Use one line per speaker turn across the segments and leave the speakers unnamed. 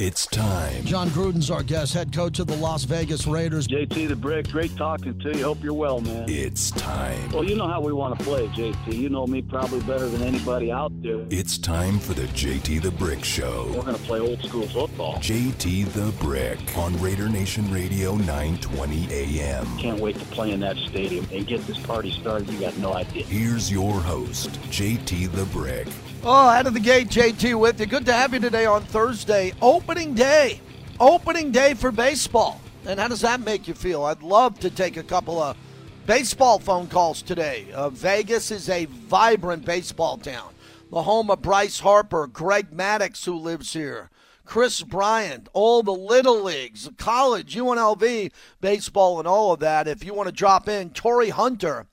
It's time.
Jon Gruden's our guest, head coach of the Las Vegas Raiders.
JT the Brick, great talking to you. Hope you're well, man.
It's time.
Well, you know how we want to play, JT. You know me probably better than anybody out there.
It's time for the JT the Brick Show.
We're going to play old school football.
JT the Brick on Raider Nation Radio 920 AM.
Can't wait to play in that stadium and get this party started. You got no idea.
Here's your host, JT the Brick.
Oh, out of the gate, JT with you. Good to have you today on Thursday, opening day. Opening day for baseball. And how does that make you feel? I'd love to take a couple of baseball phone calls today. Uh, Vegas is a vibrant baseball town. The home of Bryce Harper, Greg Maddux, who lives here, Kris Bryant, all the little leagues, college, UNLV, baseball, and all of that. If you want to drop in, Torii Hunter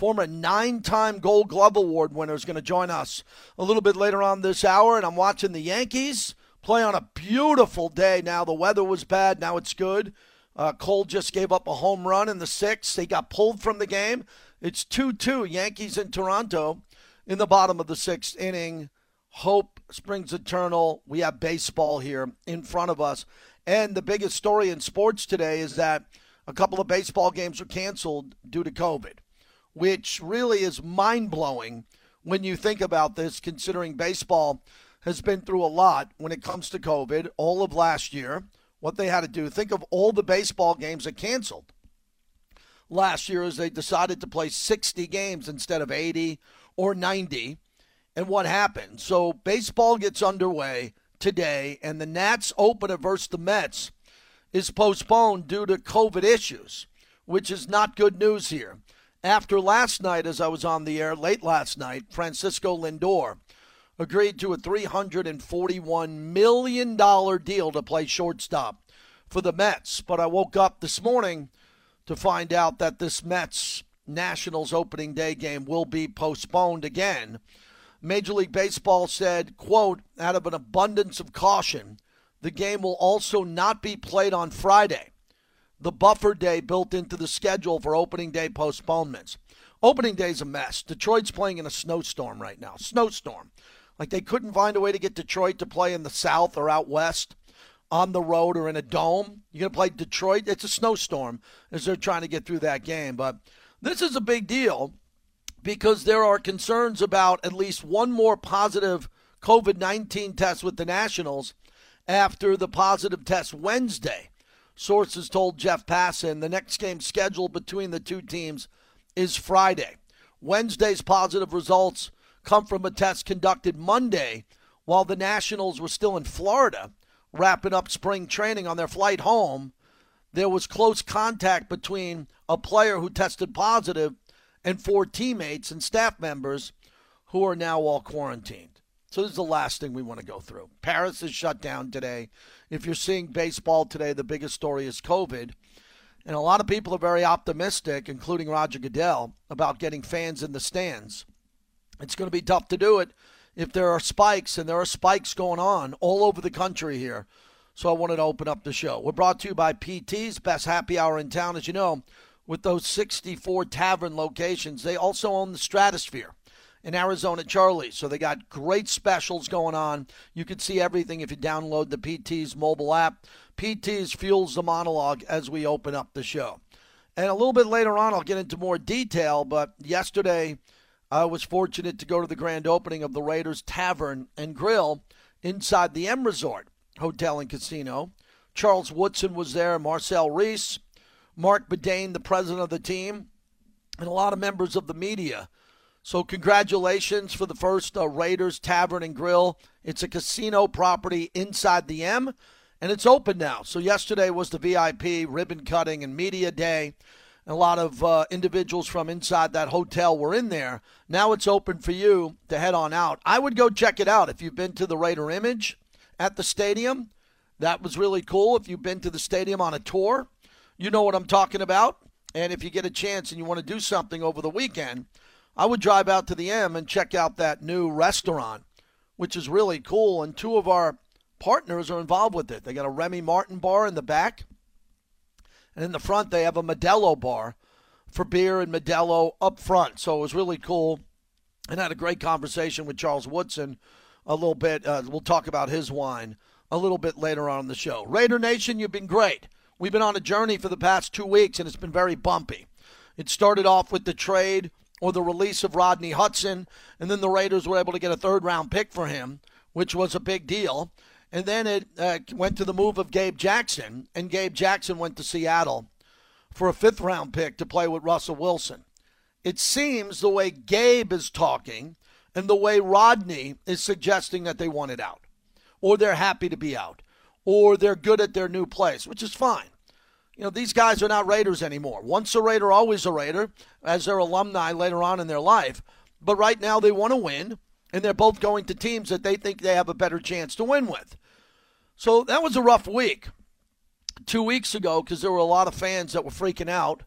former nine time Gold Glove Award winner, is going to join us a little bit later on this hour. And I'm watching the Yankees play on a beautiful day. Now, the weather was bad, now it's good. Uh, Cole just gave up a home run in the sixth. They got pulled from the game. It's 2 2, Yankees in Toronto in the bottom of the sixth inning. Hope springs eternal. We have baseball here in front of us. And the biggest story in sports today is that a couple of baseball games were canceled due to COVID which really is mind blowing when you think about this, considering baseball has been through a lot when it comes to COVID all of last year. What they had to do, think of all the baseball games that canceled last year as they decided to play 60 games instead of 80 or 90. And what happened? So baseball gets underway today, and the Nats opener versus the Mets is postponed due to COVID issues, which is not good news here after last night, as I was on the air late last night, Francisco Lindor agreed to a $341 million deal to play shortstop for the Mets. But I woke up this morning to find out that this Mets Nationals opening day game will be postponed again. Major League Baseball said, quote, out of an abundance of caution, the game will also not be played on Friday the buffer day built into the schedule for opening day postponements. Opening day's a mess. Detroit's playing in a snowstorm right now. Snowstorm. Like they couldn't find a way to get Detroit to play in the south or out west on the road or in a dome. You're going to play Detroit. It's a snowstorm as they're trying to get through that game. But this is a big deal because there are concerns about at least one more positive COVID 19 test with the Nationals after the positive test Wednesday. Sources told Jeff Passan the next game scheduled between the two teams is Friday. Wednesday's positive results come from a test conducted Monday while the Nationals were still in Florida, wrapping up spring training on their flight home. There was close contact between a player who tested positive and four teammates and staff members who are now all quarantined. So this is the last thing we want to go through. Paris is shut down today if you're seeing baseball today, the biggest story is COVID. And a lot of people are very optimistic, including Roger Goodell, about getting fans in the stands. It's going to be tough to do it if there are spikes, and there are spikes going on all over the country here. So I wanted to open up the show. We're brought to you by PT's Best Happy Hour in town. As you know, with those 64 tavern locations, they also own the Stratosphere in Arizona Charlie. So they got great specials going on. You can see everything if you download the PT's mobile app. PT's fuels the monologue as we open up the show. And a little bit later on, I'll get into more detail, but yesterday I was fortunate to go to the grand opening of the Raiders Tavern and Grill inside the M Resort Hotel and Casino. Charles Woodson was there, Marcel Reece, Marc Badain, the president of the team, and a lot of members of the media so, congratulations for the first uh, Raiders Tavern and Grill. It's a casino property inside the M, and it's open now. So, yesterday was the VIP ribbon cutting and media day. A lot of uh, individuals from inside that hotel were in there. Now it's open for you to head on out. I would go check it out if you've been to the Raider Image at the stadium. That was really cool. If you've been to the stadium on a tour, you know what I'm talking about. And if you get a chance and you want to do something over the weekend, I would drive out to the M and check out that new restaurant, which is really cool. And two of our partners are involved with it. They got a Remy Martin bar in the back, and in the front, they have a Modelo bar for beer and Modelo up front. So it was really cool. And I had a great conversation with Charles Woodson a little bit. Uh, we'll talk about his wine a little bit later on in the show. Raider Nation, you've been great. We've been on a journey for the past two weeks, and it's been very bumpy. It started off with the trade or the release of Rodney Hudson, and then the Raiders were able to get a third round pick for him, which was a big deal. And then it uh, went to the move of Gabe Jackson, and Gabe Jackson went to Seattle for a fifth round pick to play with Russell Wilson. It seems the way Gabe is talking and the way Rodney is suggesting that they want it out, or they're happy to be out, or they're good at their new place, which is fine. You know, these guys are not Raiders anymore. Once a Raider, always a Raider, as their alumni later on in their life. But right now they want to win, and they're both going to teams that they think they have a better chance to win with. So that was a rough week two weeks ago because there were a lot of fans that were freaking out,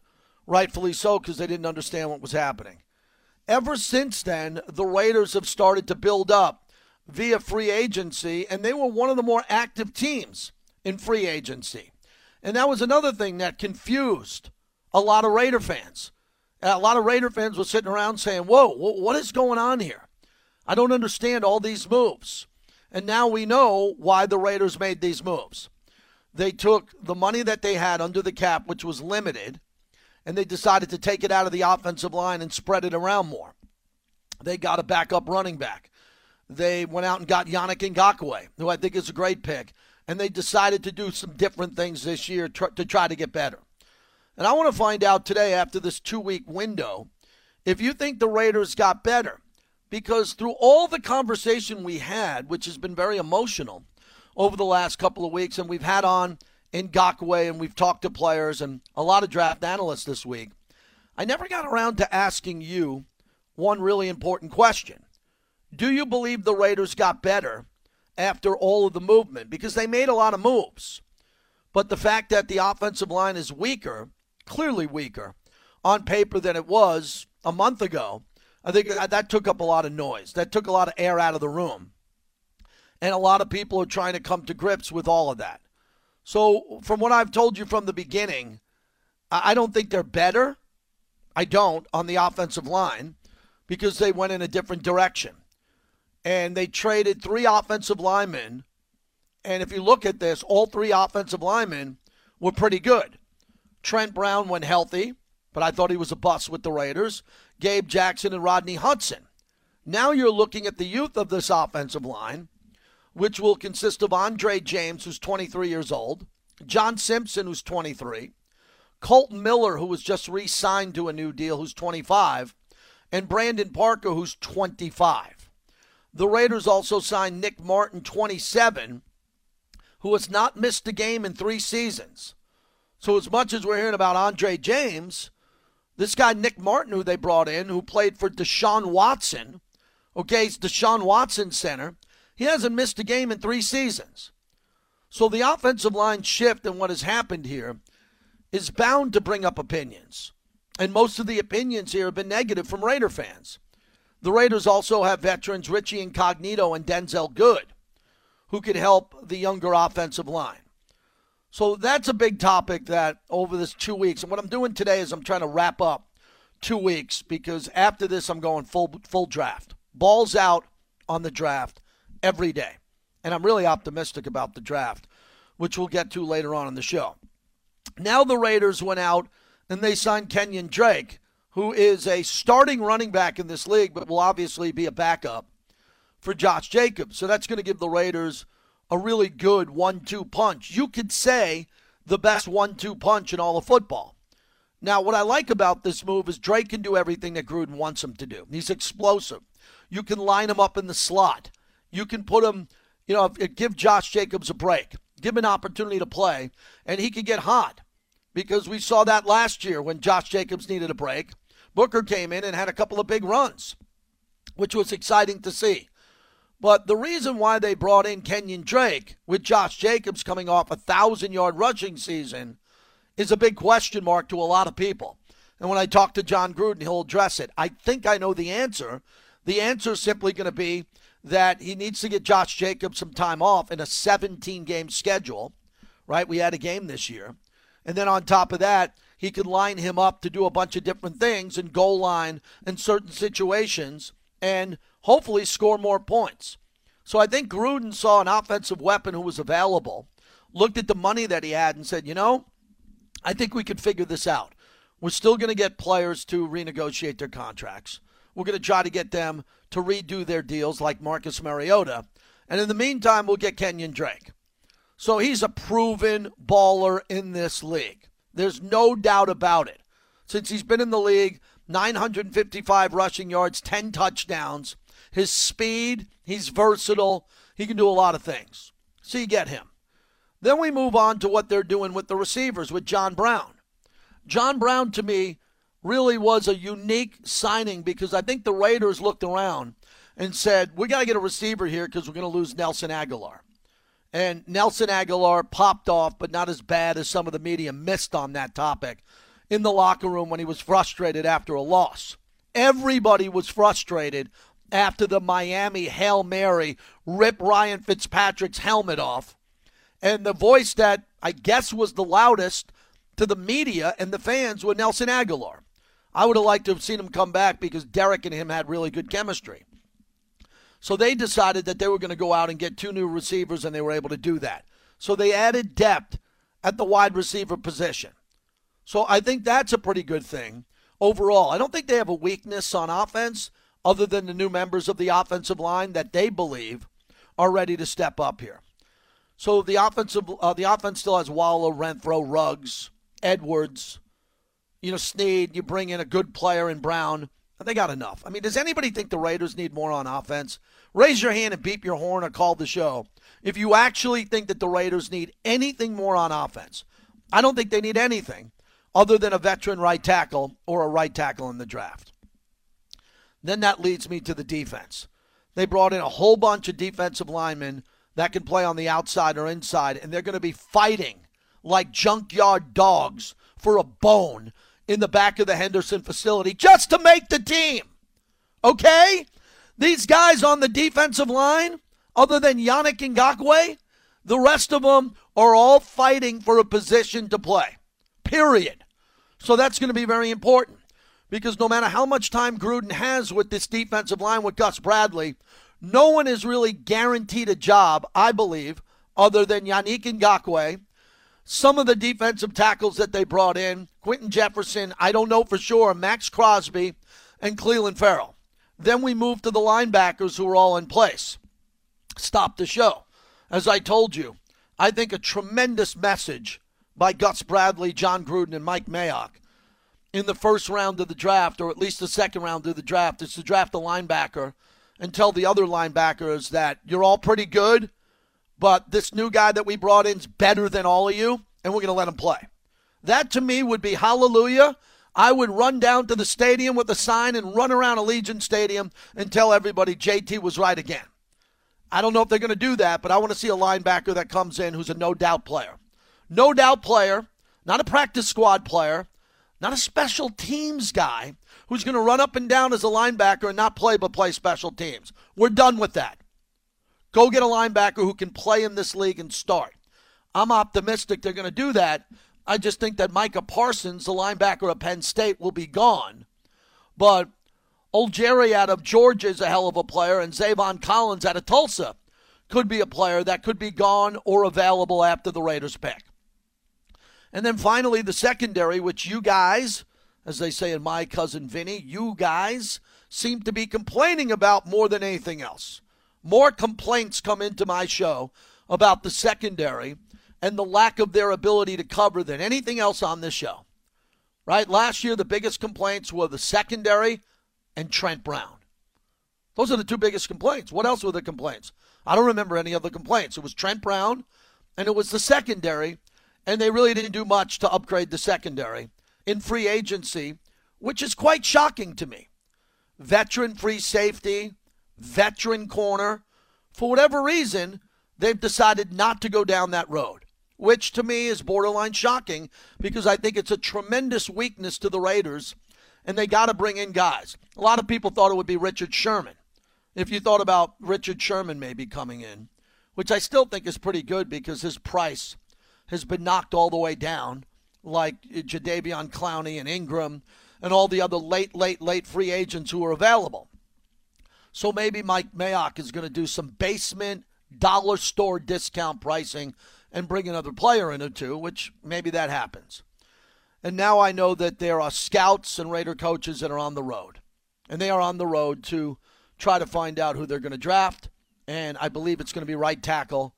rightfully so, because they didn't understand what was happening. Ever since then, the Raiders have started to build up via free agency, and they were one of the more active teams in free agency. And that was another thing that confused a lot of Raider fans. A lot of Raider fans were sitting around saying, Whoa, what is going on here? I don't understand all these moves. And now we know why the Raiders made these moves. They took the money that they had under the cap, which was limited, and they decided to take it out of the offensive line and spread it around more. They got a backup running back. They went out and got Yannick Ngakoue, who I think is a great pick, and they decided to do some different things this year to try to get better. And I want to find out today, after this two week window, if you think the Raiders got better. Because through all the conversation we had, which has been very emotional over the last couple of weeks, and we've had on in Ngakoue, and we've talked to players and a lot of draft analysts this week. I never got around to asking you one really important question. Do you believe the Raiders got better after all of the movement? Because they made a lot of moves. But the fact that the offensive line is weaker, clearly weaker, on paper than it was a month ago, I think that took up a lot of noise. That took a lot of air out of the room. And a lot of people are trying to come to grips with all of that. So, from what I've told you from the beginning, I don't think they're better. I don't on the offensive line because they went in a different direction. And they traded three offensive linemen. And if you look at this, all three offensive linemen were pretty good. Trent Brown went healthy, but I thought he was a bust with the Raiders. Gabe Jackson and Rodney Hudson. Now you're looking at the youth of this offensive line which will consist of Andre James, who's 23 years old, John Simpson, who's 23, Kolton Miller, who was just re signed to a new deal, who's 25, and Brandon Parker, who's 25. The Raiders also signed Nick Martin, 27, who has not missed a game in three seasons. So, as much as we're hearing about Andre James, this guy, Nick Martin, who they brought in, who played for Deshaun Watson, okay, it's Deshaun Watson Center. He hasn't missed a game in three seasons. So the offensive line shift and what has happened here is bound to bring up opinions. And most of the opinions here have been negative from Raider fans. The Raiders also have veterans Richie Incognito and Denzelle Good, who could help the younger offensive line. So that's a big topic that over this two weeks. And what I'm doing today is I'm trying to wrap up two weeks because after this I'm going full full draft. Balls out on the draft every day. And I'm really optimistic about the draft, which we'll get to later on in the show. Now the Raiders went out and they signed Kenyon Drake, who is a starting running back in this league, but will obviously be a backup for Josh Jacobs. So that's going to give the Raiders a really good one two punch. You could say the best one two punch in all of football. Now, what I like about this move is Drake can do everything that Gruden wants him to do. He's explosive. You can line him up in the slot. You can put him, you know, give Josh Jacobs a break, give him an opportunity to play, and he could get hot because we saw that last year when Josh Jacobs needed a break. Booker came in and had a couple of big runs, which was exciting to see. But the reason why they brought in Kenyon Drake with Josh Jacobs coming off a thousand yard rushing season is a big question mark to a lot of people. And when I talk to Jon Gruden, he'll address it. I think I know the answer. The answer is simply going to be that he needs to get Josh Jacobs some time off in a 17 game schedule, right? We had a game this year. And then on top of that, he could line him up to do a bunch of different things and goal line in certain situations and hopefully score more points. So I think Gruden saw an offensive weapon who was available, looked at the money that he had, and said, you know, I think we could figure this out. We're still going to get players to renegotiate their contracts. We're going to try to get them to redo their deals like Marcus Mariota. And in the meantime, we'll get Kenyon Drake. So he's a proven baller in this league. There's no doubt about it. Since he's been in the league, 955 rushing yards, 10 touchdowns. His speed, he's versatile. He can do a lot of things. So you get him. Then we move on to what they're doing with the receivers with John Brown. John Brown, to me, really was a unique signing because I think the Raiders looked around and said, we got to get a receiver here because we're going to lose Nelson Agholor. And Nelson Agholor popped off, but not as bad as some of the media missed on that topic in the locker room when he was frustrated after a loss. Everybody was frustrated after the Miami Hail Mary rip Ryan Fitzpatrick's helmet off. And the voice that I guess was the loudest to the media and the fans was Nelson Agholor. I would have liked to have seen him come back because Derek and him had really good chemistry. So they decided that they were going to go out and get two new receivers, and they were able to do that. So they added depth at the wide receiver position. So I think that's a pretty good thing overall. I don't think they have a weakness on offense other than the new members of the offensive line that they believe are ready to step up here. So the offensive uh, the offense still has Waller, Renfrow, Ruggs, Edwards, you know, Sneed. You bring in a good player in Brown. And they got enough. I mean, does anybody think the Raiders need more on offense? Raise your hand and beep your horn or call the show if you actually think that the Raiders need anything more on offense. I don't think they need anything other than a veteran right tackle or a right tackle in the draft. Then that leads me to the defense. They brought in a whole bunch of defensive linemen that can play on the outside or inside, and they're going to be fighting like junkyard dogs for a bone in the back of the Henderson facility just to make the team. Okay? These guys on the defensive line, other than Yannick Ngakoue, the rest of them are all fighting for a position to play. Period. So that's going to be very important because no matter how much time Gruden has with this defensive line with Gus Bradley, no one is really guaranteed a job, I believe, other than Yannick Ngakoue. Some of the defensive tackles that they brought in, Quinton Jefferson, I don't know for sure, Maxx Crosby, and Clelin Ferrell. Then we move to the linebackers who are all in place. Stop the show. As I told you, I think a tremendous message by Gus Bradley, Jon Gruden, and Mike Mayock in the first round of the draft, or at least the second round of the draft, is to draft a linebacker and tell the other linebackers that you're all pretty good, but this new guy that we brought in is better than all of you, and we're going to let him play. That to me would be hallelujah I would run down to the stadium with a sign and run around Allegiant Stadium and tell everybody JT was right again. I don't know if they're going to do that, but I want to see a linebacker that comes in who's a no doubt player. No doubt player, not a practice squad player, not a special teams guy who's going to run up and down as a linebacker and not play but play special teams. We're done with that. Go get a linebacker who can play in this league and start. I'm optimistic they're going to do that, I just think that Micah Parsons, the linebacker of Penn State, will be gone. But Ojulari out of Georgia is a hell of a player, and Zaven Collins out of Tulsa could be a player that could be gone or available after the Raiders pick. And then finally, the secondary, which you guys, as they say in my cousin Vinny, you guys seem to be complaining about more than anything else. More complaints come into my show about the secondary and the lack of their ability to cover than anything else on this show. Right? Last year, the biggest complaints were the secondary and Trent Brown. Those are the two biggest complaints. What else were the complaints? I don't remember any other complaints. It was Trent Brown and it was the secondary, and they really didn't do much to upgrade the secondary in free agency, which is quite shocking to me. Veteran free safety, veteran corner. For whatever reason, they've decided not to go down that road which to me is borderline shocking because I think it's a tremendous weakness to the Raiders, and they got to bring in guys. A lot of people thought it would be Richard Sherman. If you thought about Richard Sherman maybe coming in, which I still think is pretty good because his price has been knocked all the way down, like Jadeveon Clowney and Ingram and all the other late, late, late free agents who are available. So maybe Mike Mayock is going to do some basement dollar store discount pricing and bring another player in or two, which maybe that happens. And now I know that there are scouts and Raider coaches that are on the road. And they are on the road to try to find out who they're going to draft. And I believe it's going to be right tackle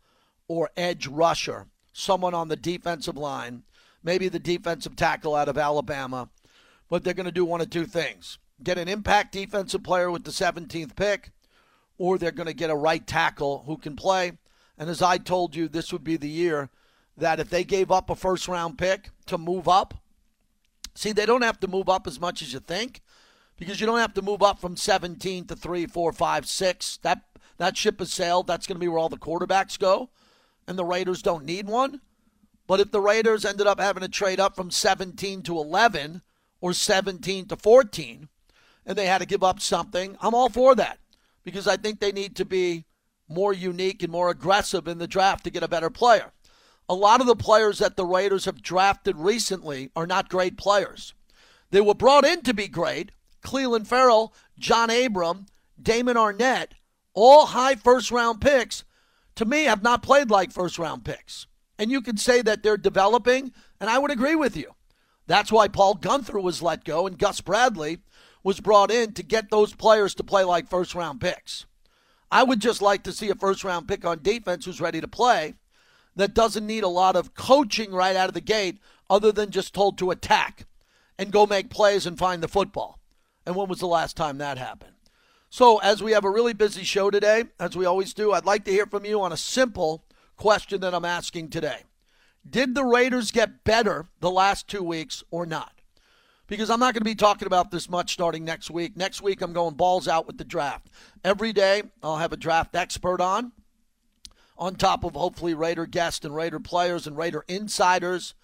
or edge rusher, someone on the defensive line, maybe the defensive tackle out of Alabama. But they're going to do one of two things get an impact defensive player with the 17th pick, or they're going to get a right tackle who can play. And as I told you, this would be the year that if they gave up a first round pick to move up, see, they don't have to move up as much as you think because you don't have to move up from 17 to 3, 4, 5, 6. That, that ship has sailed. That's going to be where all the quarterbacks go. And the Raiders don't need one. But if the Raiders ended up having to trade up from 17 to 11 or 17 to 14, and they had to give up something, I'm all for that because I think they need to be more unique and more aggressive in the draft to get a better player. A lot of the players that the Raiders have drafted recently are not great players. They were brought in to be great. Clelin Ferrell, John Abram, Damon Arnette, all high first round picks, to me have not played like first round picks. And you can say that they're developing, and I would agree with you. That's why Paul Guenther was let go and Gus Bradley was brought in to get those players to play like first round picks. I would just like to see a first round pick on defense who's ready to play that doesn't need a lot of coaching right out of the gate other than just told to attack and go make plays and find the football. And when was the last time that happened? So, as we have a really busy show today, as we always do, I'd like to hear from you on a simple question that I'm asking today. Did the Raiders get better the last two weeks or not? Because I'm not going to be talking about this much starting next week. Next week, I'm going balls out with the draft. Every day, I'll have a draft expert on, on top of hopefully Raider guests and Raider players and Raider insiders.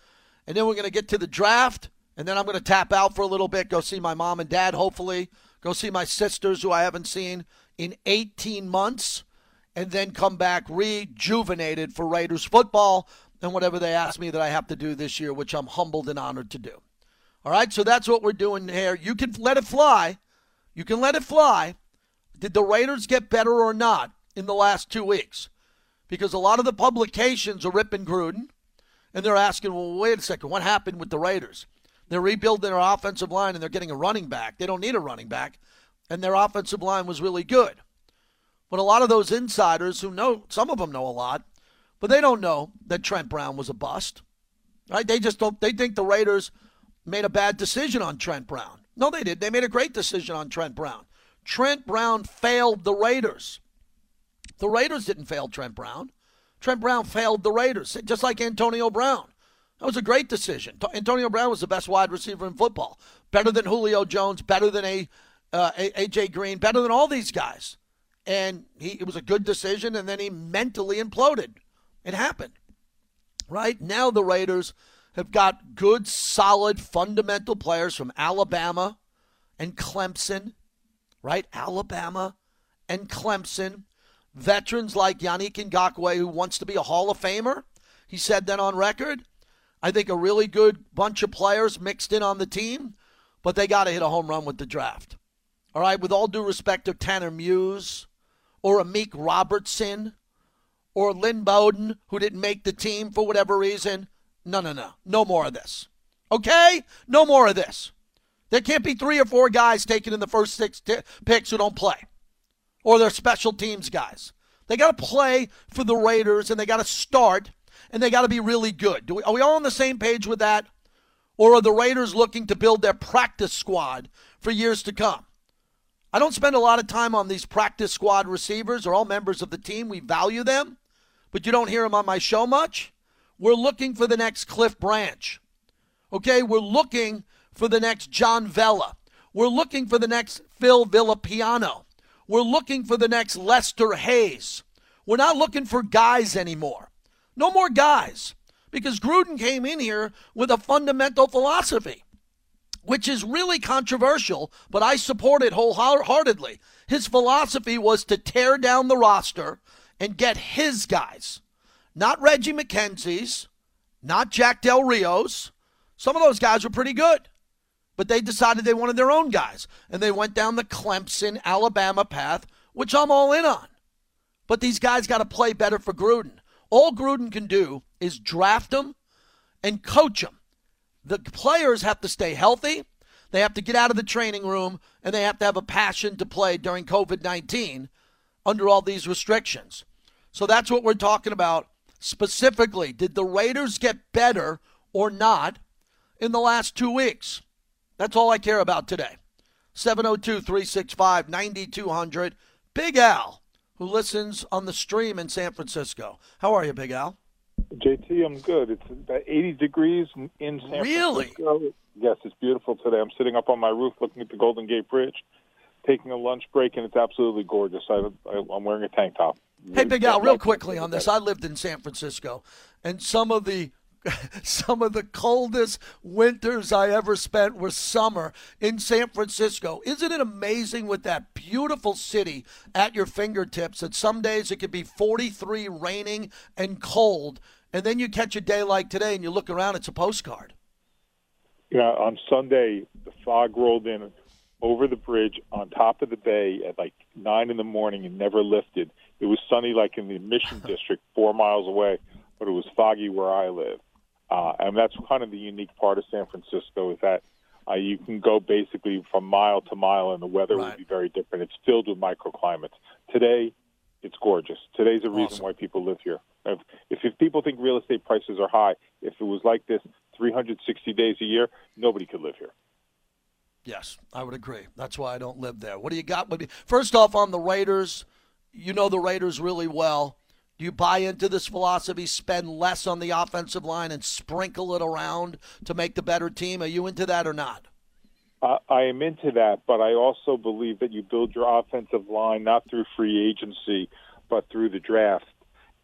And then we're going to get to the draft, and then I'm going to tap out for a little bit, go see my mom and dad, hopefully, go see my sisters who I haven't seen in 18 months, and then come back rejuvenated for Raiders football and whatever they ask me that I have to do this year, which I'm humbled and honored to do. All right, so that's what we're doing here. You can let it fly. You can let it fly. Did the Raiders get better or not in the last two weeks? Because a lot of the publications are ripping Gruden, and they're asking, well, wait a second, what happened with the Raiders? They're rebuilding their offensive line and they're getting a running back. They don't need a running back, and their offensive line was really good. But a lot of those insiders who know, some of them know a lot, but they don't know that Trent Brown was a bust. Right? They just don't. They think the Raiders made a bad decision on Trent Brown. No, they did. They made a great decision on Trent Brown. Trent Brown failed the Raiders. The Raiders didn't fail Trent Brown. Trent Brown failed the Raiders, just like Antonio Brown. That was a great decision. Antonio Brown was the best wide receiver in football, better than Julio Jones, better than a, uh, AJ Green, better than all these guys. And he, it was a good decision, and then he mentally imploded. It happened. Right now, the Raiders have got good, solid, fundamental players from Alabama and Clemson, right? Alabama and Clemson. Veterans like Yannick Ngakoue, who wants to be a Hall of Famer. He said that on record. I think a really good bunch of players mixed in on the team, but they got to hit a home run with the draft. All right, with all due respect to Tanner Muse or Amik Robertson or Lynn Bowden, who didn't make the team for whatever reason, no, no, no. No more of this. Okay? No more of this. There can't be three or four guys taken in the first six t- picks who don't play, or they're special teams guys. They got to play for the Raiders, and they got to start, and they got to be really good. We, are we all on the same page with that? Or are the Raiders looking to build their practice squad for years to come? I don't spend a lot of time on these practice squad receivers. They're all members of the team. We value them, but you don't hear them on my show much. We're looking for the next Cliff Branch. Okay, we're looking for the next John Vella. We're looking for the next Phil Villapiano. We're looking for the next Lester Hayes. We're not looking for guys anymore. No more guys. Because Gruden came in here with a fundamental philosophy, which is really controversial, but I support it wholeheartedly. His philosophy was to tear down the roster and get his guys. Not Reggie McKenzie's, not Jack Del Rio's. Some of those guys were pretty good, but they decided they wanted their own guys. And they went down the Clemson, Alabama path which I'm all in on. But these guys got to play better for Gruden. All Gruden can do is draft them and coach them. The players have to stay healthy. They have to get out of the training room and they have to have a passion to play during COVID 19 under all these restrictions. So that's what we're talking about specifically. Did the Raiders get better or not in the last two weeks? That's all I care about today. 702 365 9200. Big Al, who listens on the stream in San Francisco. How are you, Big Al?
JT, I'm good. It's about 80 degrees in San
really?
Francisco. Really? Yes, it's beautiful today. I'm sitting up on my roof looking at the Golden Gate Bridge, taking a lunch break, and it's absolutely gorgeous. I, am wearing a tank top.
Hey, Big Al, real quickly on this. I lived in San Francisco, and some of the some of the coldest winters I ever spent were summer in San Francisco. Isn't it amazing with that beautiful city at your fingertips that some days it could be 43 raining and cold, and then you catch a day like today and you look around, it's a postcard.
Yeah, on Sunday, the fog rolled in over the bridge on top of the bay at like nine in the morning and never lifted. It was sunny like in the Mission District, four miles away, but it was foggy where I live. Uh, and that's kind of the unique part of San Francisco is that uh, you can go basically from mile to mile, and the weather
right.
will be very different. It's filled with microclimates. Today, it's gorgeous. Today's a reason
awesome.
why people live here. If, if, if people think real estate prices are high, if it was like this 360 days a year, nobody could live here.
Yes, I would agree. That's why I don't live there. What do you got? First off, on the Raiders, you know the Raiders really well. Do you buy into this philosophy? Spend less on the offensive line and sprinkle it around to make the better team. Are you into that or not?
Uh, I am into that, but I also believe that you build your offensive line not through free agency, but through the draft.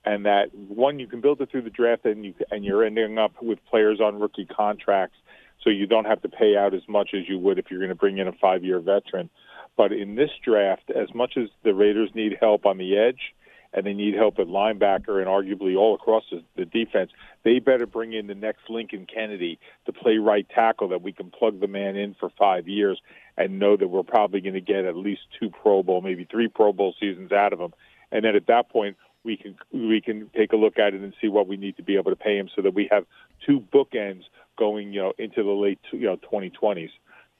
And that one, you can build it through the draft, and you and you're ending up with players on rookie contracts, so you don't have to pay out as much as you would if you're going to bring in a five-year veteran. But in this draft, as much as the Raiders need help on the edge, and they need help at linebacker and arguably all across the, the defense, they better bring in the next Lincoln Kennedy to play right tackle that we can plug the man in for five years and know that we're probably going to get at least two Pro Bowl, maybe three Pro Bowl seasons out of him. And then at that point, we can we can take a look at it and see what we need to be able to pay him so that we have two bookends going, you know, into the late you know 2020s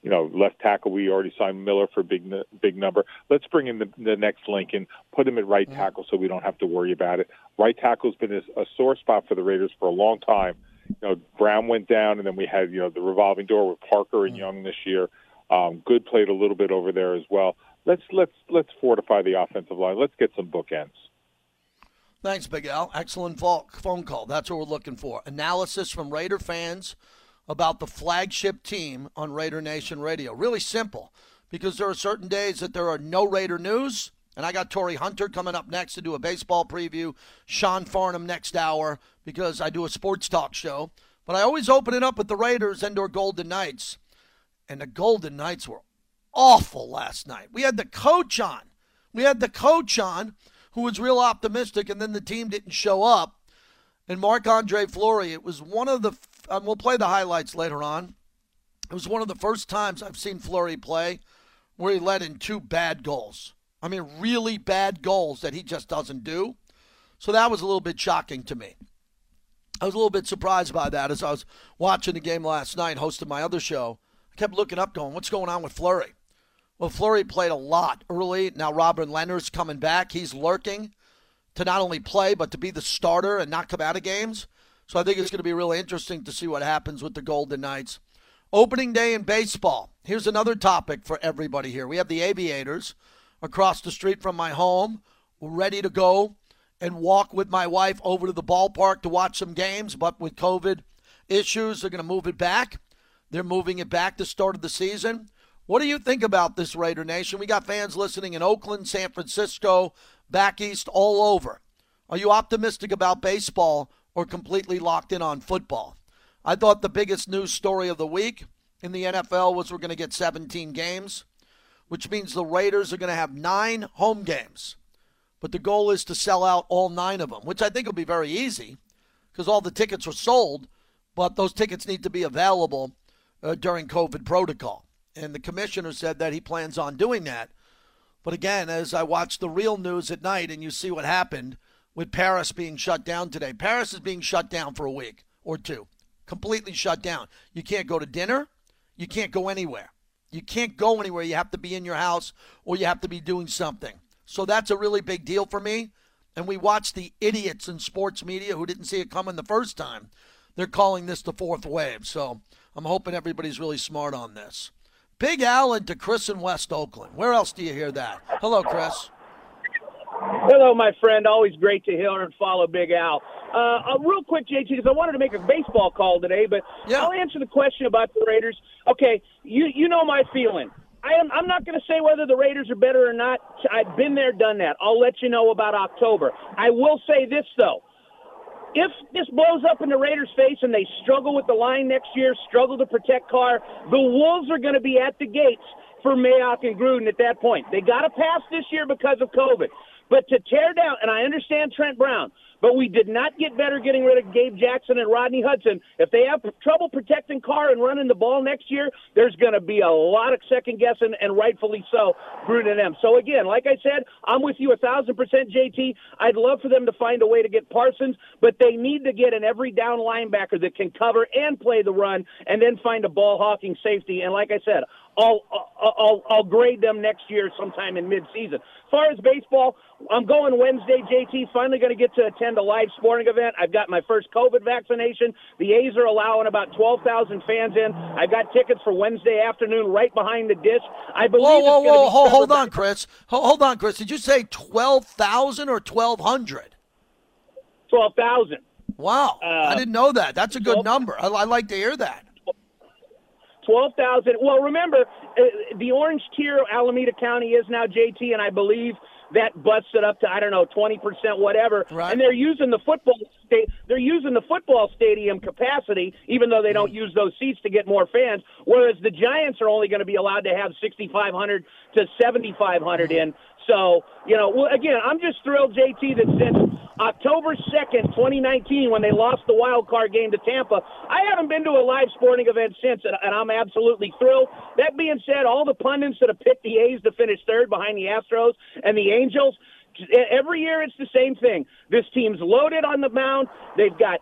you know, left tackle. We already signed Miller for big big number. Let's bring in the, the next Lincoln, put him at right tackle, so we don't have to worry about it. Right tackle's been a, a sore spot for the Raiders for a long time. You know, Brown went down, and then we had you know the revolving door with Parker and Young this year. Um, Good played a little bit over there as well. Let's let's let's fortify the offensive line. Let's get some bookends.
Thanks, Big Al. Excellent phone call. That's what we're looking for. Analysis from Raider fans about the flagship team on Raider Nation Radio. Really simple because there are certain days that there are no Raider news. And I got Torii Hunter coming up next to do a baseball preview. Sean Farnham next hour because I do a sports talk show. But I always open it up with the Raiders and or Golden Knights. And the Golden Knights were awful last night. We had the coach on. We had the coach on who was real optimistic, and then the team didn't show up. And Marc Andre Fleury, it was one of the we'll play the highlights later on. It was one of the first times I've seen Fleury play where he let in two bad goals. I mean, really bad goals that he just doesn't do. So that was a little bit shocking to me. I was a little bit surprised by that as I was watching the game last night, hosting my other show. I kept looking up, going, what's going on with Fleury? Well, Fleury played a lot early. Now Robin Lehner's coming back. He's lurking to not only play, but to be the starter and not come out of games. So I think it's going to be really interesting to see what happens with the Golden Knights. Opening day in baseball. Here's another topic for everybody here. We have the Aviators across the street from my home, We're ready to go and walk with my wife over to the ballpark to watch some games. But with COVID issues, they're going to move it back. They're moving it back to start of the season. What do you think about this Raider Nation? We got fans listening in Oakland, San Francisco, back east, all over. Are you optimistic about baseball or completely locked in on football. I thought the biggest news story of the week in the NFL was we're going to get 17 games, which means the Raiders are going to have nine home games. But the goal is to sell out all nine of them, which I think will be very easy because all the tickets were sold, but those tickets need to be available uh, during COVID protocol. And the commissioner said that he plans on doing that. But again, as I watch the real news at night and you see what happened with Paris being shut down today, Paris is being shut down for a week or two, completely shut down. You can't go to dinner, you can't go anywhere. You can't go anywhere. You have to be in your house or you have to be doing something. So that's a really big deal for me. And we watch the idiots in sports media who didn't see it coming the first time. They're calling this the fourth wave. So I'm hoping everybody's really smart on this. Big Allen to Chris in West Oakland. Where else do you hear that? Hello, Chris.
Hello, my friend. Always great to hear and follow Big Al. Uh, uh, real quick, JT, because I wanted to make a baseball call today, but
yeah.
I'll answer the question about the Raiders. Okay, you you know my feeling. I am, I'm not going to say whether the Raiders are better or not. I've been there, done that. I'll let you know about October. I will say this though: if this blows up in the Raiders' face and they struggle with the line next year, struggle to protect Carr, the Wolves are going to be at the gates for Mayock and Gruden at that point. They got to pass this year because of COVID. But to tear down, and I understand Trent Brown, but we did not get better getting rid of Gabe Jackson and Rodney Hudson. If they have trouble protecting Carr and running the ball next year, there's going to be a lot of second guessing, and rightfully so, Gruden and them. So again, like I said, I'm with you a thousand percent, JT. I'd love for them to find a way to get Parsons, but they need to get an every down linebacker that can cover and play the run, and then find a ball hawking safety. And like I said, I'll, I'll, I'll grade them next year sometime in midseason. As far as baseball, I'm going Wednesday, JT. Finally going to get to attend a live sporting event. I've got my first COVID vaccination. The A's are allowing about 12,000 fans in. I've got tickets for Wednesday afternoon right behind the dish. I believe
whoa, whoa, whoa,
hold,
hold on, Chris. Hold on, Chris. Did you say 12,000 or 1,200?
12,000.
Wow. Uh, I didn't know that. That's a good 12, number. I, I like to hear that.
12,000. Well, remember, uh, the orange tier Alameda County is now JT, and I believe that busts it up to I don't know 20 percent, whatever.
Right.
And they're using the football state. They're using the football stadium capacity, even though they don't use those seats to get more fans. Whereas the Giants are only going to be allowed to have 6,500 to 7,500 in. So, you know, again, I'm just thrilled, JT, that since October 2nd, 2019, when they lost the wild card game to Tampa, I haven't been to a live sporting event since, and, I'm absolutely thrilled. That being said, all the pundits that have picked the A's to finish third behind the Astros and the Angels, every year it's the same thing. This team's loaded on the mound. They've got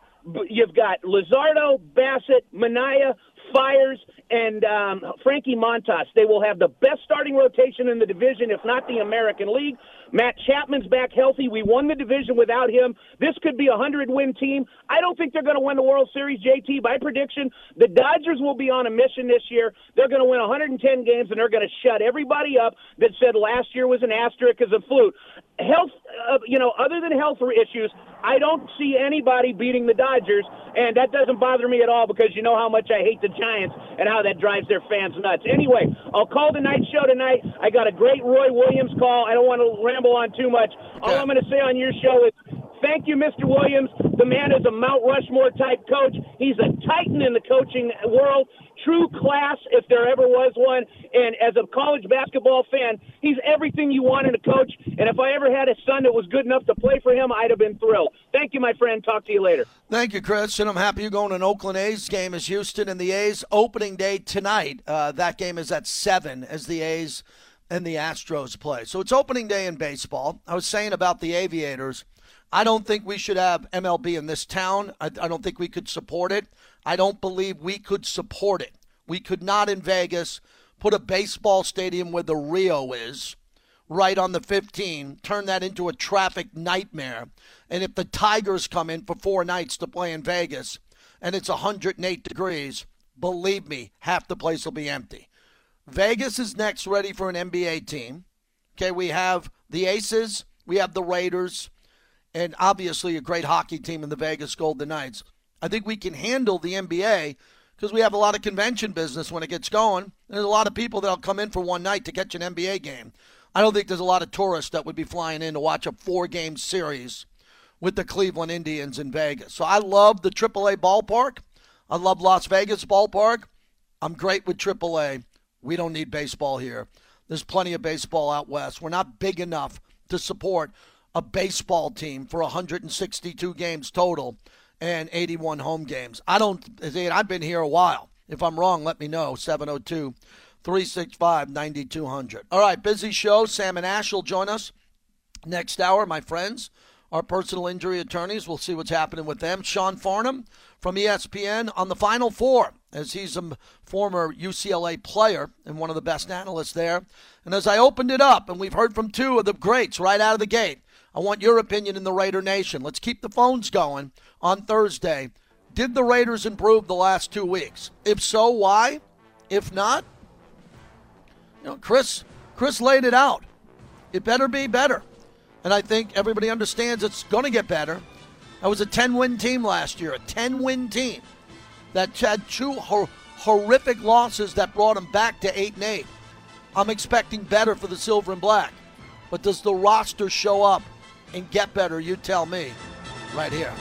you've got Luzardo, Bassitt, Manaea, Fiers, and um, Frankie Montas. They will have the best starting rotation in the division, if not the American League. Matt Chapman's back healthy. We won the division without him. This could be a 100 win team. I don't think they're going to win the World Series, JT. By prediction, the Dodgers will be on a mission this year. They're going to win 110 games and they're going to shut everybody up that said last year was an asterisk as a flute. Health, uh, you know, other than health issues, I don't see anybody beating the Dodgers, and that doesn't bother me at all because you know how much I hate the Giants and how that drives their fans nuts. Anyway, I'll call the night show tonight. I got a great Roy Williams call. I don't want to ramble on too much. All I'm going to say on your show is Thank you, Mr. Williams. The man is a Mount Rushmore type coach. He's a titan in the coaching world. True class, if there ever was one. And as a college basketball fan, he's everything you want in a coach. And if I ever had a son that was good enough to play for him, I'd have been thrilled. Thank you, my friend. Talk to you later.
Thank you, Chris. And I'm happy you're going to an Oakland A's game as Houston and the A's opening day tonight. Uh, that game is at 7 as the A's and the Astros play. So it's opening day in baseball. I was saying about the Aviators – I don't think we should have MLB in this town. I, I, don't think we could support it. I don't believe we could support it. We could not in Vegas put a baseball stadium where the Rio is, right on the 15, turn that into a traffic nightmare. And if the Tigers come in for four nights to play in Vegas and it's 108 degrees, believe me, half the place will be empty. Vegas is next ready for an NBA team. Okay, we have the Aces, we have the Raiders and obviously a great hockey team in the Vegas Golden Knights. I think we can handle the NBA because we have a lot of convention business when it gets going. There's a lot of people that'll come in for one night to catch an NBA game. I don't think there's a lot of tourists that would be flying in to watch a four game series with the Cleveland Indians in Vegas. So I love the AAA ballpark. I love Las Vegas ballpark. I'm great with AAA. We don't need baseball here. There's plenty of baseball out west. We're not big enough to support a baseball team for 162 games total and 81 home games. I don't, I've been here a while. If I'm wrong, let me know. 702 365 9200. All right, busy show. Sam and Ash will join us next hour, my friends. Our personal injury attorneys. We'll see what's happening with them. Sean Farnham from ESPN on the Final Four, as he's a former UCLA player and one of the best analysts there. And as I opened it up, and we've heard from two of the greats right out of the gate, I want your opinion in the Raider Nation. Let's keep the phones going on Thursday. Did the Raiders improve the last two weeks? If so, why? If not, you know, Chris, Chris laid it out. It better be better. And I think everybody understands it's going to get better. That was a 10 win team last year, a 10 win team that had two hor- horrific losses that brought them back to 8 and 8. I'm expecting better for the Silver and Black. But does the roster show up and get better? You tell me right here.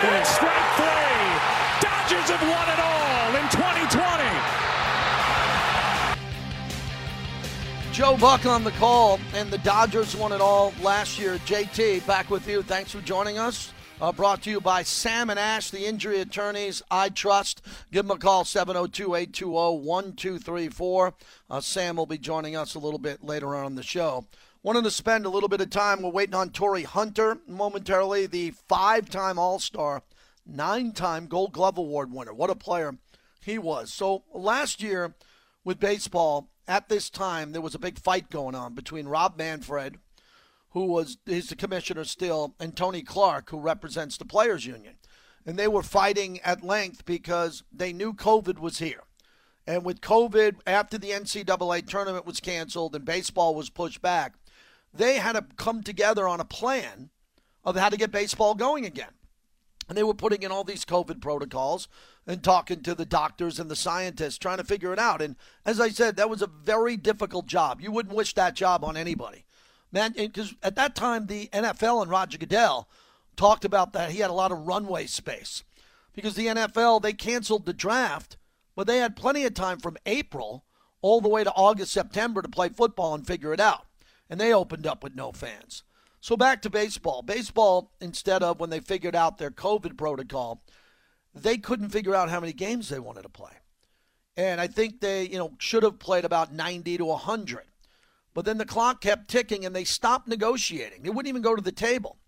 Strike three. Dodgers have won it all in 2020.
Joe Buck on the call, and the Dodgers won it all last year. JT, back with you. Thanks for joining us. Uh, brought to you by Sam and Ash, the injury attorneys I trust. Give them a call, 702 820 1234. Uh, Sam will be joining us a little bit later on in the show. Wanted to spend a little bit of time. We're waiting on Torii Hunter momentarily, the five time All Star, nine time Gold Glove Award winner. What a player he was. So last year with baseball, at this time, there was a big fight going on between Rob Manfred, who was he's the commissioner still, and Tony Clark, who represents the Players Union. And they were fighting at length because they knew COVID was here. And with COVID, after the NCAA tournament was canceled and baseball was pushed back, they had to come together on a plan of how to get baseball going again. And they were putting in all these COVID protocols and talking to the doctors and the scientists, trying to figure it out. And as I said, that was a very difficult job. You wouldn't wish that job on anybody. Man, because at that time, the NFL and Roger Goodell talked about that. He had a lot of runway space because the NFL, they canceled the draft, but they had plenty of time from April all the way to August, September to play football and figure it out and they opened up with no fans. So back to baseball. Baseball, instead of when they figured out their COVID protocol, they couldn't figure out how many games they wanted to play. And I think they, you know, should have played about 90 to 100. But then the clock kept ticking and they stopped negotiating. They wouldn't even go to the table.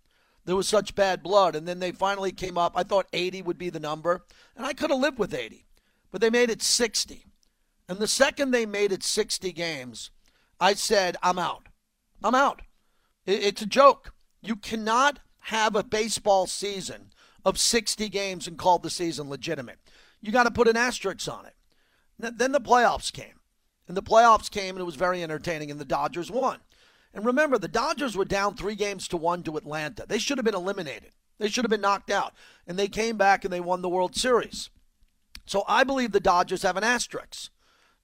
There was such bad blood. And then they finally came up. I thought 80 would be the number. And I could have lived with 80. But they made it 60. And the second they made it 60 games, I said, I'm out. I'm out. It's a joke. You cannot have a baseball season of 60 games and call the season legitimate. You got to put an asterisk on it. Then the playoffs came. And the playoffs came, and it was very entertaining, and the Dodgers won. And remember, the Dodgers were down three games to one to Atlanta. They should have been eliminated, they should have been knocked out. And they came back and they won the World Series. So I believe the Dodgers have an asterisk.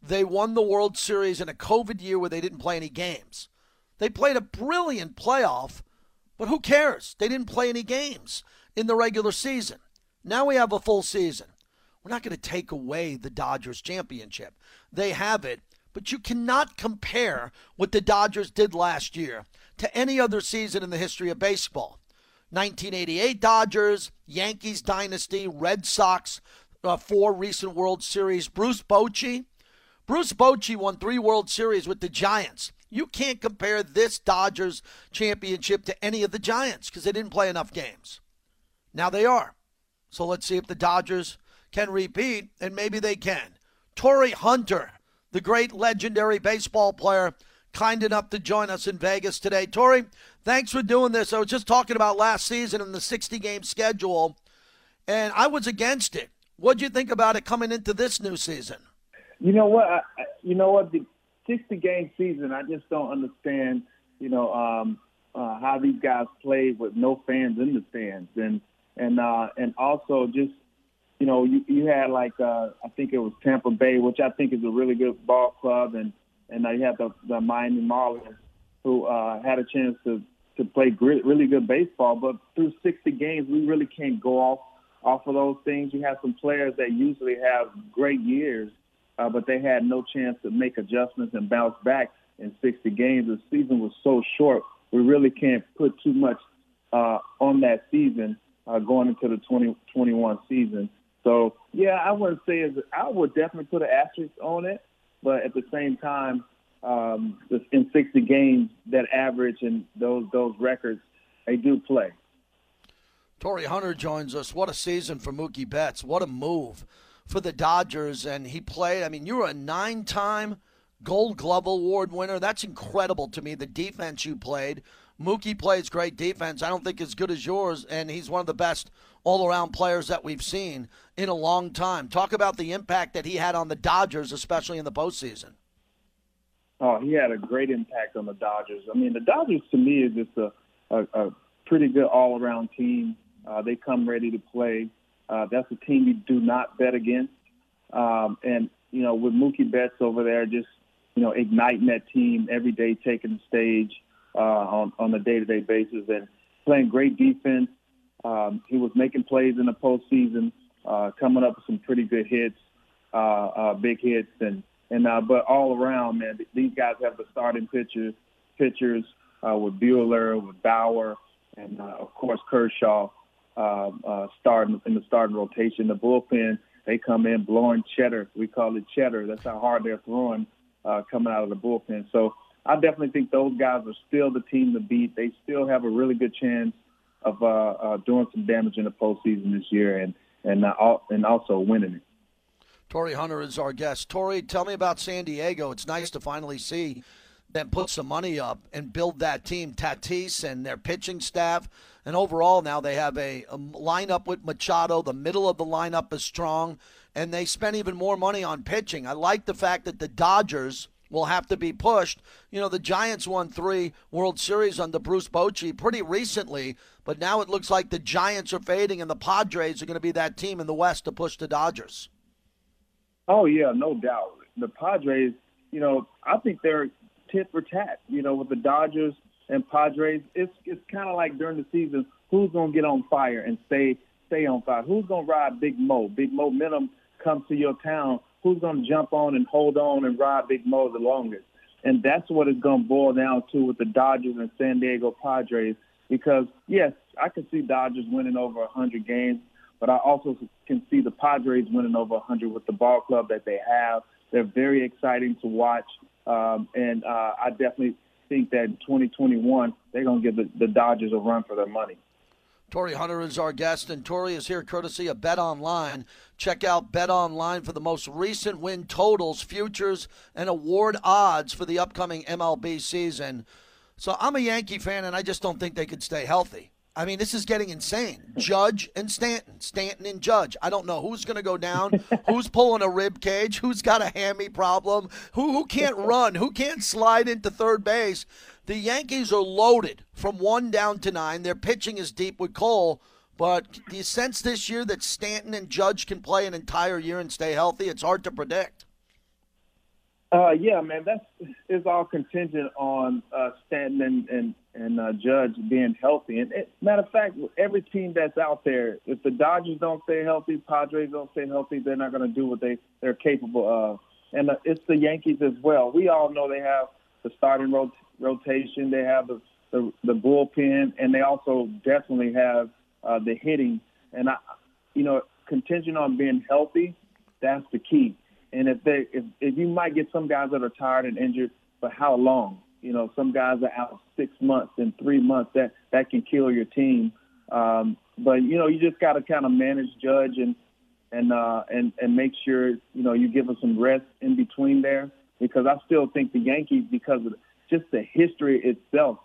They won the World Series in a COVID year where they didn't play any games. They played a brilliant playoff, but who cares? They didn't play any games in the regular season. Now we have a full season. We're not going to take away the Dodgers championship. They have it, but you cannot compare what the Dodgers did last year to any other season in the history of baseball. 1988 Dodgers, Yankees dynasty, Red Sox, uh, four recent World Series. Bruce Bochy. Bruce Bochy won three World Series with the Giants. You can't compare this Dodgers championship to any of the Giants because they didn't play enough games. Now they are. So let's see if the Dodgers can repeat, and maybe they can. Torii Hunter, the great legendary baseball player, kind enough to join us in Vegas today. Torii, thanks for doing this. I was just talking about last season and the 60 game schedule, and I was against it. What'd you think about it coming into this new season?
You know what? I, you know what? The, 60 game season, I just don't understand, you know, um, uh, how these guys play with no fans in the stands, and and uh, and also just, you know, you, you had like uh, I think it was Tampa Bay, which I think is a really good ball club, and and uh, you have the, the Miami Marlins, who uh, had a chance to to play great, really good baseball, but through 60 games, we really can't go off off of those things. You have some players that usually have great years, uh, but they had no chance to make adjustments and bounce back in 60 games. The season was so short, we really can't put too much uh, on that season uh, going into the 2021 season. So, yeah, I wouldn't say as I would definitely put an asterisk on it, but at the same time, um, in 60 games, that average and those those records, they do play.
Torii Hunter joins us. What a season for Mookie Betts. What a move for the Dodgers. And he played, I mean, you were a nine time Gold Glove Award winner. That's incredible to me, the defense you played. Mookie plays great defense. I don't think as good as yours, and he's one of the best all around players that we've seen in a long time. Talk about the impact that he had on the Dodgers, especially in the postseason.
Oh, he had a great impact on the Dodgers. I mean, the Dodgers to me is just a, a, a pretty good all around team. Uh, they come ready to play. Uh, that's a team you do not bet against. Um, and, you know, with Mookie Betts over there, just, you know, igniting that team every day, taking the stage uh, on, on a day to day basis and playing great defense. Um, he was making plays in the postseason, uh, coming up with some pretty good hits, uh, uh, big hits. And, and uh, but all around, man, these guys have the starting pitchers, pitchers uh, with Buehler, with Bauer, and uh, of course Kershaw uh, uh, starting in the starting rotation. The bullpen, they come in blowing cheddar. We call it cheddar. That's how hard they're throwing uh, coming out of the bullpen. So I definitely think those guys are still the team to beat. They still have a really good chance of uh, uh, doing some damage in the postseason this year and and uh, and also winning it.
Torii Hunter is our guest. Torii, tell me about San Diego. It's nice to finally see them put some money up and build that team. Tatis and their pitching staff and overall, now they have a, a lineup with Machado. The middle of the lineup is strong, and they spent even more money on pitching. I like the fact that the Dodgers will have to be pushed. You know, the Giants won three World Series under Bruce Bochy pretty recently, but now it looks like the Giants are fading, and the Padres are going to be that team in the West to push the Dodgers.
Oh yeah, no doubt. The Padres, you know, I think they're tit for tat. You know, with the Dodgers and Padres, it's it's kind of like during the season, who's gonna get on fire and stay stay on fire? Who's gonna ride Big Mo? Big momentum comes to your town. Who's gonna jump on and hold on and ride Big Mo the longest? And that's what it's gonna boil down to with the Dodgers and San Diego Padres. Because yes, I can see Dodgers winning over 100 games, but I also can see the Padres winning over 100 with the ball club that they have. They're very exciting to watch, um, and uh, I definitely think that in 2021 they're going to give the, the Dodgers a run for their money.
Torii Hunter is our guest, and Torii is here courtesy of Bet Online. Check out Bet Online for the most recent win totals, futures, and award odds for the upcoming MLB season. So I'm a Yankee fan, and I just don't think they could stay healthy. I mean, this is getting insane. Judge and Stanton, Stanton and Judge. I don't know who's going to go down, who's pulling a rib cage, who's got a hammy problem, who who can't run, who can't slide into third base. The Yankees are loaded from one down to nine. Their pitching is deep with Cole. But do you sense this year that Stanton and Judge can play an entire year and stay healthy? It's hard to predict.
Uh, yeah, man, that's is all contingent on uh, Stanton and and, and uh, Judge being healthy. And it, matter of fact, every team that's out there, if the Dodgers don't stay healthy, Padres don't stay healthy, they're not going to do what they they're capable of. And uh, it's the Yankees as well. We all know they have the starting rot- rotation, they have the, the the bullpen, and they also definitely have uh, the hitting. And I, you know, contingent on being healthy, that's the key and if they if, if you might get some guys that are tired and injured, but how long? You know, some guys are out six months and three months. That that can kill your team. Um, but you know, you just got to kind of manage, judge, and and uh, and and make sure you know you give them some rest in between there. Because I still think the Yankees, because of just the history itself,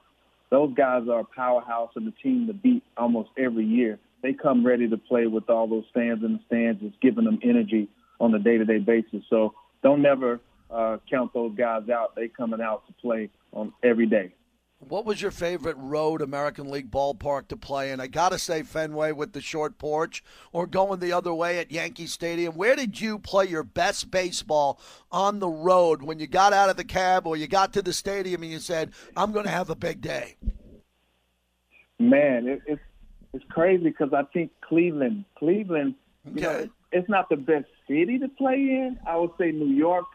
those guys are a powerhouse and the team to beat almost every year. They come ready to play with all those fans in the stands, it's giving them energy on a day-to-day basis. So don't never uh, count those guys out. They coming out to play on every day.
What was your favorite road American League ballpark to play in? I got to say Fenway with the short porch or going the other way at Yankee Stadium. Where did you play your best baseball on the road when you got out of the cab or you got to the stadium and you said, I'm going to have a big day?
Man, it, it's it's crazy because I think Cleveland, Cleveland, you know, it's not the best city to play in. I would say New York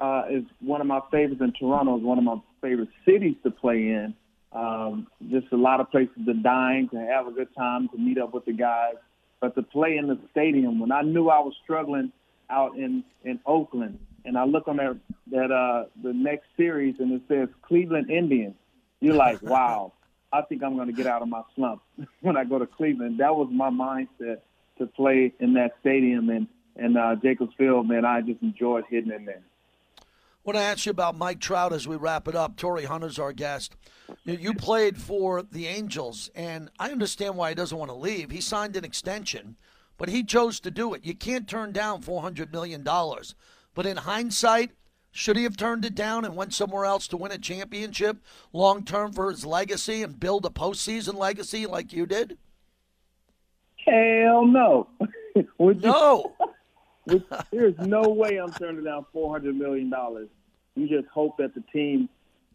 uh, is one of my favorites, and Toronto is one of my favorite cities to play in. Um, just a lot of places to dine, to have a good time, to meet up with the guys. But to play in the stadium, when I knew I was struggling out in in Oakland, and I look on that that uh, the next series, and it says Cleveland Indians, you're like, wow. I think I'm going to get out of my slump when I go to Cleveland. That was my mindset to play in that stadium and and uh, Jacobs Field. Man, I just enjoyed hitting in there.
I want to ask you about Mike Trout as we wrap it up. Torii Hunter's our guest. You, you played for the Angels, and I understand why he doesn't want to leave. He signed an extension, but he chose to do it. You can't turn down $400 million. But in hindsight, should he have turned it down and went somewhere else to win a championship long term for his legacy and build a postseason legacy like you did?
Hell no. Would you-
No.
There's no way I'm turning down four hundred million dollars. You just hope that the team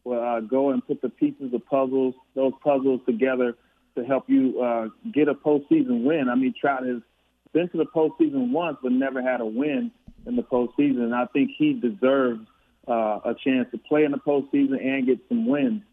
will uh, go and put the pieces of puzzles, those puzzles together to help you uh, get a postseason win. I mean, Trout has been to the postseason once, but never had a win in the postseason. And I think he deserves uh, a chance to play in the postseason and get some wins.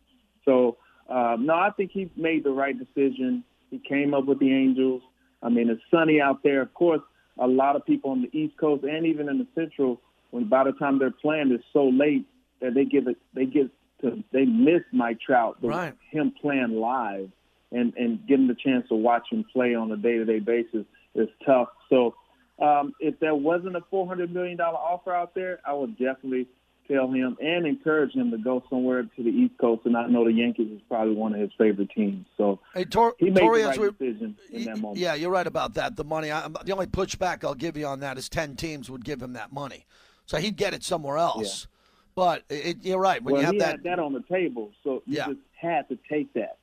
So, uh, no, I think he made the right decision. He came up with the Angels. I mean, it's sunny out there. Of course, a lot of people on the East Coast and even in the Central, when by the time they're playing, it's so late that they give it, they get to, they miss Mike Trout,
Right.
him playing live, and and getting the chance to watch him play on a day-to-day basis is tough. So, um, if there wasn't a four hundred million dollar offer out there, I would definitely tell him and encourage him to go somewhere to the East Coast. And I know the Yankees is probably one of his favorite teams. So
Hey, Tor-
he made the right decision in that moment.
Yeah, you're right about that. The money. I, the only pushback I'll give you on that is ten teams would give him that money, so he'd get it somewhere else. But it, you're right. When
well,
you have
he
that,
had that on the table, so you
Yeah.
just had to take that.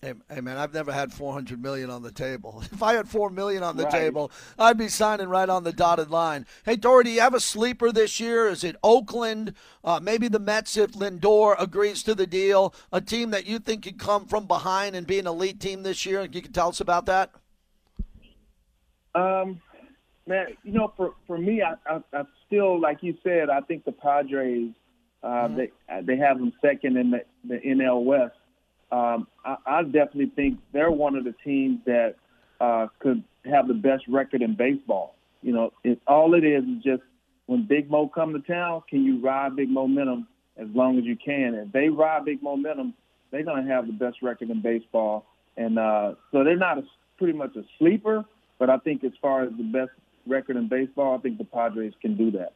Hey, hey, man, I've never had 400 million on the table. If I had four million on the
Right.
table, I'd be signing right on the dotted line. Hey, Torii, do you have a sleeper this year? Is it Oakland? Uh, maybe the Mets if Lindor agrees to the deal. A team that you think could come from behind and be an elite team this year. You can tell us about that.
Um, man, you know, for for me, I, I, I still like you said. I think the Padres, uh, they they have them second in the, the NL West. Um, I, I definitely think they're one of the teams that uh, could have the best record in baseball. You know, it, all it is is just when Big Mo come to town, can you ride big momentum as long as you can? If they ride big momentum, they're going to have the best record in baseball. And uh, so they're not a, pretty much a sleeper, but I think as far as the best record in baseball, I think the Padres can do that.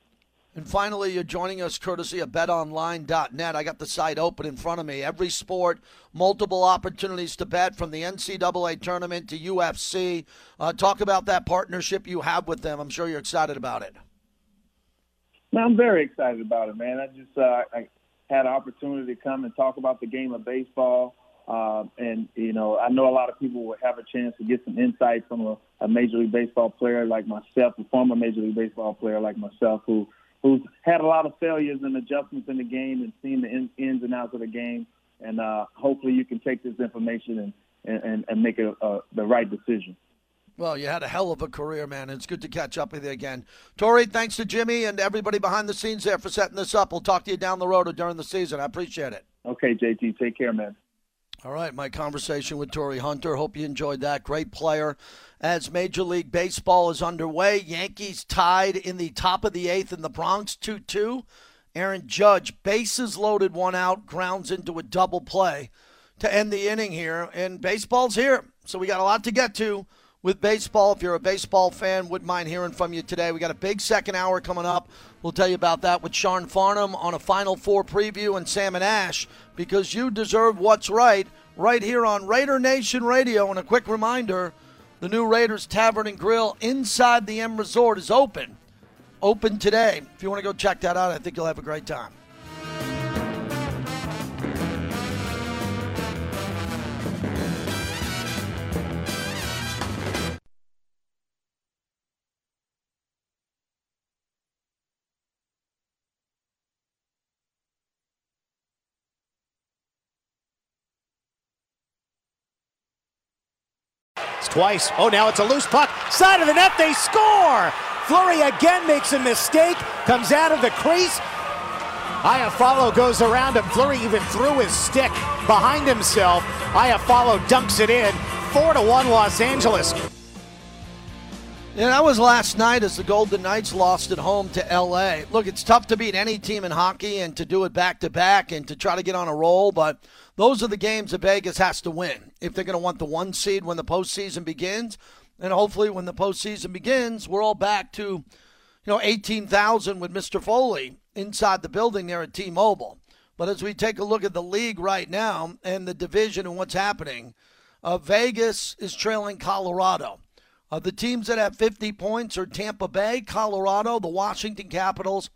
And finally, you're joining us courtesy of betonline.net. I got the site open in front of me. Every sport, multiple opportunities to bet from the NCAA tournament to UFC. Uh, talk about that partnership you have with them. I'm sure you're excited about it.
Man, I'm very excited about it, man. I just uh, I had an opportunity to come and talk about the game of baseball. Um, and, you know, I know a lot of people will have a chance to get some insight from a, a Major League Baseball player like myself, a former Major League Baseball player like myself, who who's had a lot of failures and adjustments in the game and seen the in, ins and outs of the game. And uh, hopefully you can take this information and, and, and make a, uh, the right decision.
Well, you had a hell of a career, man. It's good to catch up with you again. Torii, thanks to Jimmy and everybody behind the scenes there for setting this up. We'll talk to you down the road or during the season. I appreciate it.
Okay, JT, take care, man.
All right, my conversation with Torii Hunter. Hope you enjoyed that. Great player. As Major League Baseball is underway, Yankees tied in the top of the eighth in the Bronx 2 2. Aaron Judge, bases loaded, one out, grounds into a double play to end the inning here. And baseball's here. So we got a lot to get to with baseball. If you're a baseball fan, wouldn't mind hearing from you today. We got a big second hour coming up. We'll tell you about that with Sean Farnham on a Final Four preview and Sam and Ash because you deserve what's right right here on Raider Nation Radio. And a quick reminder the new Raiders Tavern and Grill inside the M Resort is open. Open today. If you want to go check that out, I think you'll have a great time.
Twice. Oh, now it's a loose puck. Side of the net, they score! Fleury again makes a mistake, comes out of the crease. Iafallo goes around him. Fleury even threw his stick behind himself. Iafallo dunks it in. 4 to 1 Los Angeles.
Yeah, that was last night as the Golden Knights lost at home to LA. Look, it's tough to beat any team in hockey and to do it back to back and to try to get on a roll, but those are the games that Vegas has to win if they're going to want the one seed when the postseason begins. And hopefully, when the postseason begins, we're all back to, you know, 18,000 with Mr. Foley inside the building there at T Mobile. But as we take a look at the league right now and the division and what's happening, uh, Vegas is trailing Colorado. Uh, the teams that have 50 points are Tampa Bay, Colorado, the Washington Capitals,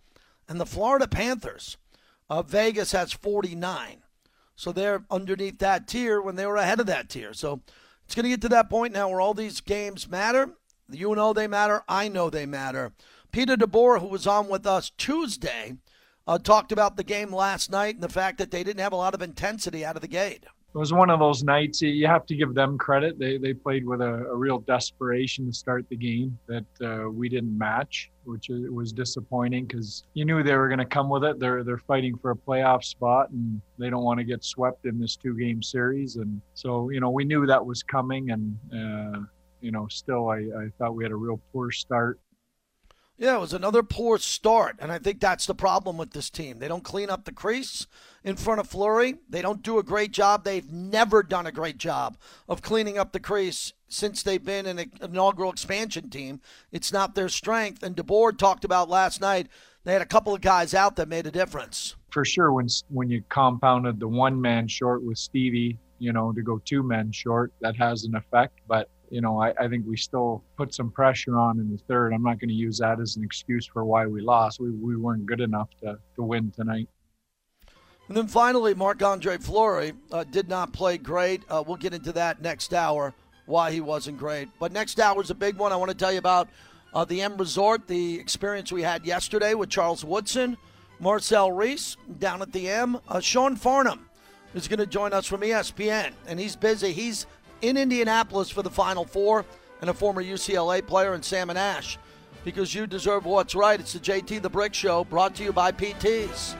and the Florida Panthers. Uh, Vegas has 49. So they're underneath that tier when they were ahead of that tier. So it's going to get to that point now where all these games matter. You know they matter. I know they matter. Peter DeBoer, who was on with us Tuesday, uh, talked about the game last night and the fact that they didn't have a lot of intensity out of the gate
it was one of those nights you have to give them credit. They they played with a, a real desperation to start the game that uh, we didn't match, which was disappointing because you knew they were going to come with it. They're they're fighting for a playoff spot and they don't want to get swept in this two game series. And so you know we knew that was coming, and uh, you know still I, I thought we had a real poor start.
Yeah, it was another poor start, and I think that's the problem with this team. They don't clean up the crease in front of Fleury. They don't do a great job. They've never done a great job of cleaning up the crease since they've been an inaugural expansion team. It's not their strength. And DeBoer talked about last night. They had a couple of guys out that made a difference.
For sure, when when you compounded the one man short with Stevie, you know, to go two men short, that has an effect. But you know, I, I, think we still put some pressure on in the third. I'm not going to use that as an excuse for why we lost. We, we weren't good enough to, to win tonight.
And then finally, Marc Andre Fleury uh, did not play great. Uh, we'll get into that next hour, why he wasn't great. But next hour is a big one. I want to tell you about uh, the M Resort, the experience we had yesterday with Charles Woodson, Marcel Reece down at the M. Uh, Sean Farnham is going to join us from ESPN, and he's busy. He's in Indianapolis for the Final Four and a former UCLA player in Sam and Ash. Because you deserve what's right. It's the JT the Brick Show brought to you by PTs.